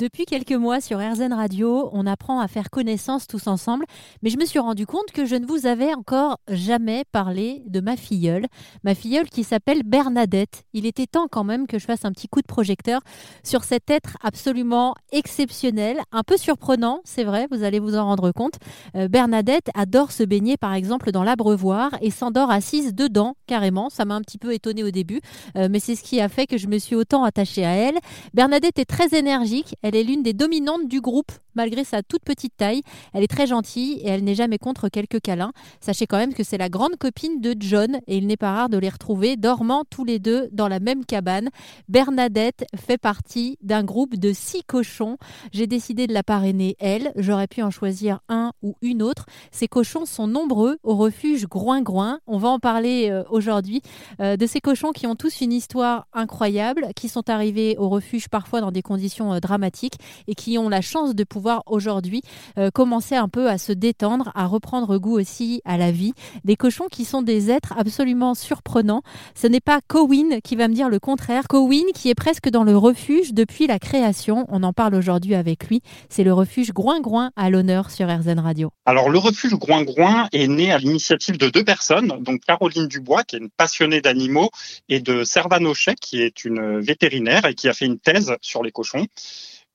Depuis quelques mois sur RZN Radio, on apprend à faire connaissance tous ensemble, mais je me suis rendu compte que je ne vous avais encore jamais parlé de ma filleule, ma filleule qui s'appelle Bernadette. Il était temps quand même que je fasse un petit coup de projecteur sur cet être absolument exceptionnel, un peu surprenant, c'est vrai, vous allez vous en rendre compte. Euh, Bernadette adore se baigner par exemple dans l'abreuvoir et s'endort assise dedans carrément. Ça m'a un petit peu étonnée au début, euh, mais c'est ce qui a fait que je me suis autant attachée à elle. Bernadette est très énergique, est l'une des dominantes du groupe, malgré sa toute petite taille. Elle est très gentille et elle n'est jamais contre quelques câlins. Sachez quand même que c'est la grande copine de John et il n'est pas rare de les retrouver dormant tous les deux dans la même cabane. Bernadette fait partie d'un groupe de six cochons. J'ai décidé de la parrainer, elle. J'aurais pu en choisir un ou une autre. Ces cochons sont nombreux au refuge Groin-Groin. On va en parler euh, aujourd'hui euh, de ces cochons qui ont tous une histoire incroyable, qui sont arrivés au refuge parfois dans des conditions euh, dramatiques et qui ont la chance de pouvoir aujourd'hui euh, commencer un peu à se détendre, à reprendre goût aussi à la vie. Des cochons qui sont des êtres absolument surprenants. Ce n'est pas Cowin qui va me dire le contraire. Cowin qui est presque dans le refuge depuis la création. On en parle aujourd'hui avec lui. C'est le refuge Groin-Groin à l'honneur sur RZN Radio. Alors le refuge Groin-Groin est né à l'initiative de deux personnes, donc Caroline Dubois qui est une passionnée d'animaux et de Servanochet qui est une vétérinaire et qui a fait une thèse sur les cochons.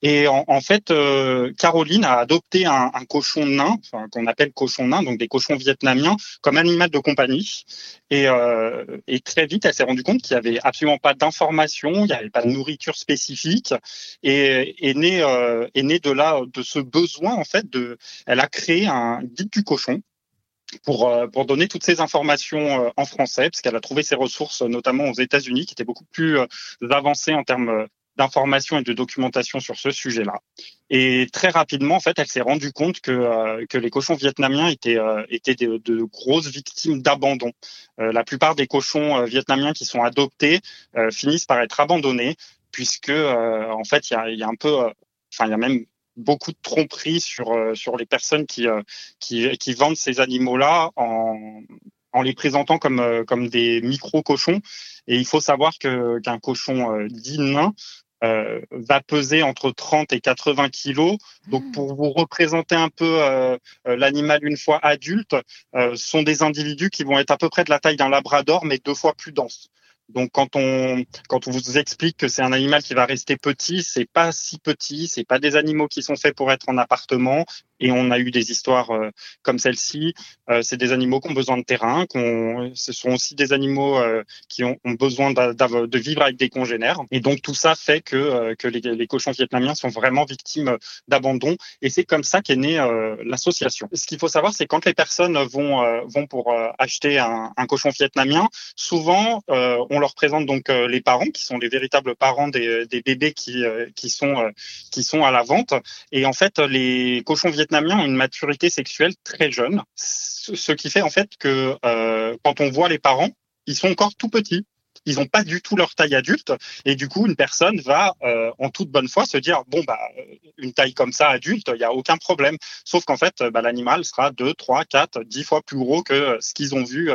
Et en, fait, euh, Caroline a adopté un, cochon nain, qu'on appelle cochon nain, donc des cochons vietnamiens, comme animal de compagnie. Et, euh, très vite, elle s'est rendue compte qu'il n'y avait absolument pas d'informations, il n'y avait pas de nourriture spécifique, et est née euh, est né de là, de ce besoin en fait. De, elle a créé un guide du cochon pour, pour donner toutes ces informations en français, parce qu'elle a trouvé ses ressources notamment aux États-Unis, qui étaient beaucoup plus avancées en termes d'informations et de documentation sur ce sujet-là. Et très rapidement, en fait, elle s'est rendue compte que, euh, que les cochons vietnamiens étaient, euh, étaient de, grosses victimes d'abandon. Euh, la plupart des cochons vietnamiens qui sont adoptés finissent par être abandonnés, puisque en fait, il y a, y a, un peu, enfin, il y a même beaucoup de tromperies sur sur les personnes qui qui, qui vendent ces animaux-là en en les présentant comme comme des micro cochons et il faut savoir que qu'un cochon dit nain euh, va peser entre 30 et 80 kilos. Donc, hmm. pour vous représenter un peu euh, euh, l'animal une fois adulte, sont des individus qui vont être à peu près de la taille d'un labrador, mais deux fois plus denses. Donc quand on quand on vous explique que c'est un animal qui va rester petit, c'est pas si petit, c'est pas des animaux qui sont faits pour être en appartement, et on a eu des histoires euh, comme celle-ci. Euh, c'est des animaux qui ont besoin de terrain, qu'on, ce sont aussi des animaux euh, qui ont, ont besoin de vivre avec des congénères. Et donc tout ça fait que, que les, les, cochons vietnamiens sont vraiment victimes d'abandon. Et c'est comme ça qu'est née l'association. Ce qu'il faut savoir, c'est quand les personnes vont, vont pour acheter un, un, cochon vietnamien, souvent on leur présente donc les parents, qui sont les véritables parents des, des bébés qui, qui, sont, qui sont à la vente. Et en fait, les cochons vietnamiens Vietnamiens ont une maturité sexuelle très jeune, ce qui fait en fait que euh, quand on voit les parents, ils sont encore tout petits. Ils n'ont pas du tout leur taille adulte. Et du coup une personne va euh, en toute bonne foi se dire bon bah une taille comme ça adulte il n'y a aucun problème. Sauf qu'en fait bah, l'animal sera 2, 3, 4, 10 fois plus gros que ce qu'ils ont vu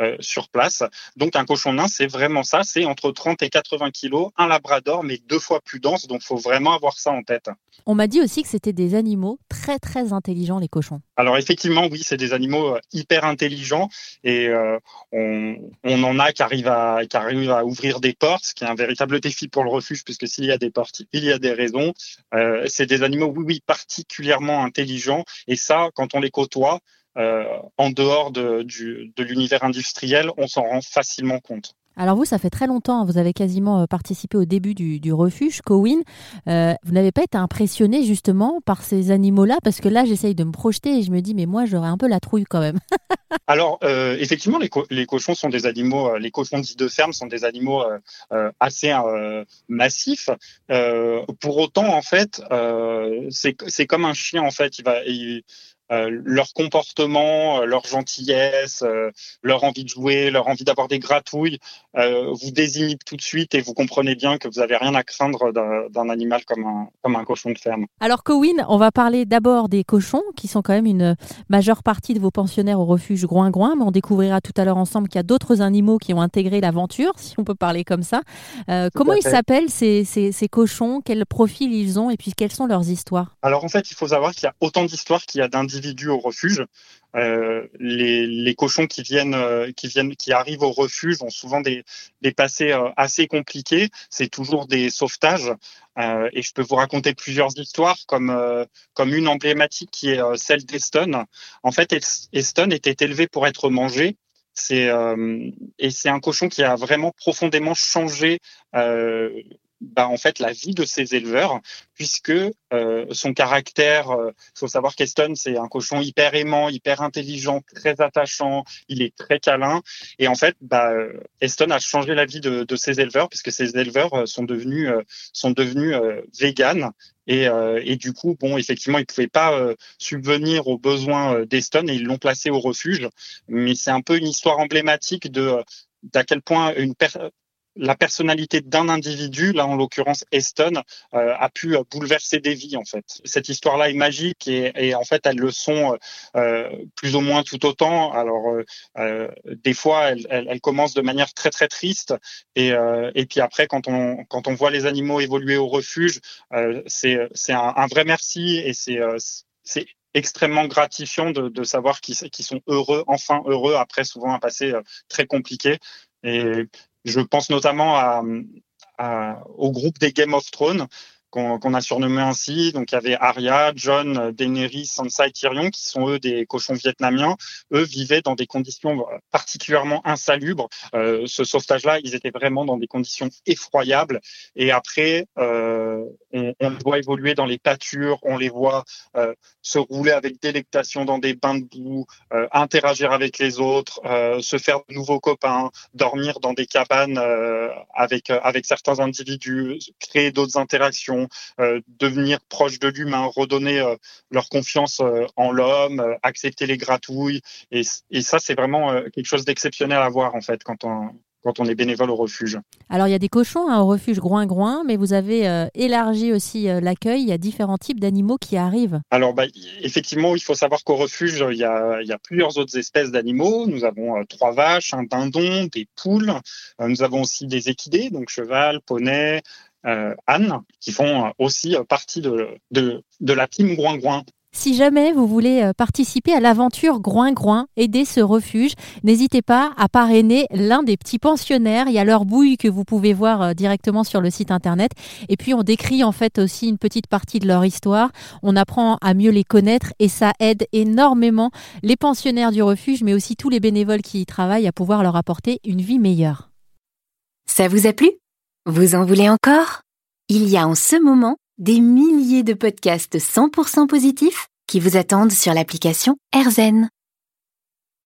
euh, sur place. Donc un cochon nain, c'est vraiment ça, c'est entre 30 et 80 kilos, un labrador, mais deux fois plus dense, donc faut vraiment avoir ça en tête. On m'a dit aussi que c'était des animaux très très intelligents, les cochons. Alors effectivement, oui, c'est des animaux euh, hyper intelligents et euh, on, en a qui arrivent, à, qui arrivent à ouvrir des portes, ce qui est un véritable défi pour le refuge, puisque s'il y a des portes, il y a des raisons. c'est des animaux, oui, oui, particulièrement intelligents et ça, quand on les côtoie, en dehors de, de l'univers industriel, on s'en rend facilement compte. Alors vous, ça fait très longtemps, vous avez quasiment euh, participé au début du, refuge, Cowin. Euh, vous n'avez pas été impressionné justement par ces animaux-là? Parce que là, j'essaye de me projeter et je me dis, mais moi, j'aurais un peu la trouille quand même. Alors, effectivement, les, cochons sont des animaux, les cochons dits de ferme sont des animaux assez massifs. pour autant, en fait, c'est comme un chien, en fait. Il va, leur comportement, leur gentillesse, leur envie de jouer, leur envie d'avoir des gratouilles, vous désinhibe tout de suite et vous comprenez bien que vous avez rien à craindre d'un animal comme un, comme un cochon de ferme. Alors Cowen, on va parler d'abord des cochons qui sont quand même une majeure partie de vos pensionnaires au refuge Groin-Groin, mais on découvrira tout à l'heure ensemble qu'il y a d'autres animaux qui ont intégré l'aventure, si on peut parler comme ça. comment ils s'appellent ces, ces, ces cochons? Quel profil ils ont? Et puis quelles sont leurs histoires? Alors en fait, il faut savoir qu'il y a autant d'histoires qu'il y a d'individus au refuge. Euh, les, cochons qui viennent, euh, qui viennent, qui arrivent au refuge ont souvent des, passés euh, assez compliqués. C'est toujours des sauvetages. Et je peux vous raconter plusieurs histoires, comme comme une emblématique qui est celle d'Eston. En fait, Eston était élevé pour être mangé. C'est et c'est un cochon qui a vraiment profondément changé bah, en fait la vie de ces éleveurs, puisque euh, son caractère, il euh, faut savoir qu'Eston c'est un cochon hyper aimant, hyper intelligent, très attachant, il est très câlin, et en fait, bah, Eston a changé la vie de, de ces éleveurs, puisque ces éleveurs euh, sont devenus sont devenus véganes et, et, du coup, bon, effectivement, ils pouvaient pas subvenir aux besoins d'Eston et ils l'ont placé au refuge. Mais c'est un peu une histoire emblématique de d'à quel point une, la personnalité d'un individu, là en l'occurrence Eston, euh, a pu euh, bouleverser des vies en fait. Cette histoire-là est magique et, en fait elles le sont euh, plus ou moins tout autant. Alors des fois elles, elles, commencent de manière très très triste et, et puis après quand on quand on voit les animaux évoluer au refuge, c'est c'est un, un, vrai merci et c'est c'est extrêmement gratifiant de, de savoir qu'ils sont heureux, enfin heureux après souvent un passé très compliqué. Et je pense notamment à, au groupe des Game of Thrones qu'on a surnommé ainsi. Donc il y avait Arya, John, Daenerys, Sansa et Tyrion, qui sont eux des cochons vietnamiens. Eux vivaient dans des conditions particulièrement insalubres. Euh, ce sauvetage-là, ils étaient vraiment dans des conditions effroyables. Et après, euh, on, on, voit évoluer dans les pâtures, on les voit euh, se rouler avec délectation dans des bains de boue, euh, interagir avec les autres, euh, se faire de nouveaux copains, dormir dans des cabanes euh, avec avec certains individus, créer d'autres interactions euh, devenir proche de l'humain, redonner euh, leur confiance euh, en l'homme, accepter les gratouilles. Et, et ça, c'est vraiment quelque chose d'exceptionnel à voir en fait quand on, quand on est bénévole au refuge. Alors il y a des cochons hein, au refuge Groin-Groin, mais vous avez élargi aussi l'accueil. Il y a différents types d'animaux qui arrivent. Alors bah, effectivement, il faut savoir qu'au refuge, il y, a, il y, a, plusieurs autres espèces d'animaux. Nous avons trois vaches, un dindon, des poules. nous avons aussi des équidés, donc cheval, poney, Anne, qui font euh, aussi euh, partie de, de, de la team Groin-Groin. Si jamais vous voulez participer à l'aventure Groin-Groin, aider ce refuge, n'hésitez pas à parrainer l'un des petits pensionnaires. Il y a leur bouille que vous pouvez voir directement sur le site internet. Et puis on décrit en fait aussi une petite partie de leur histoire. On apprend à mieux les connaître et ça aide énormément les pensionnaires du refuge, mais aussi tous les bénévoles qui y travaillent à pouvoir leur apporter une vie meilleure. Ça vous a plu? Vous en voulez encore? Il y a en ce moment des milliers de podcasts 100% positifs qui vous attendent sur l'application AirZen.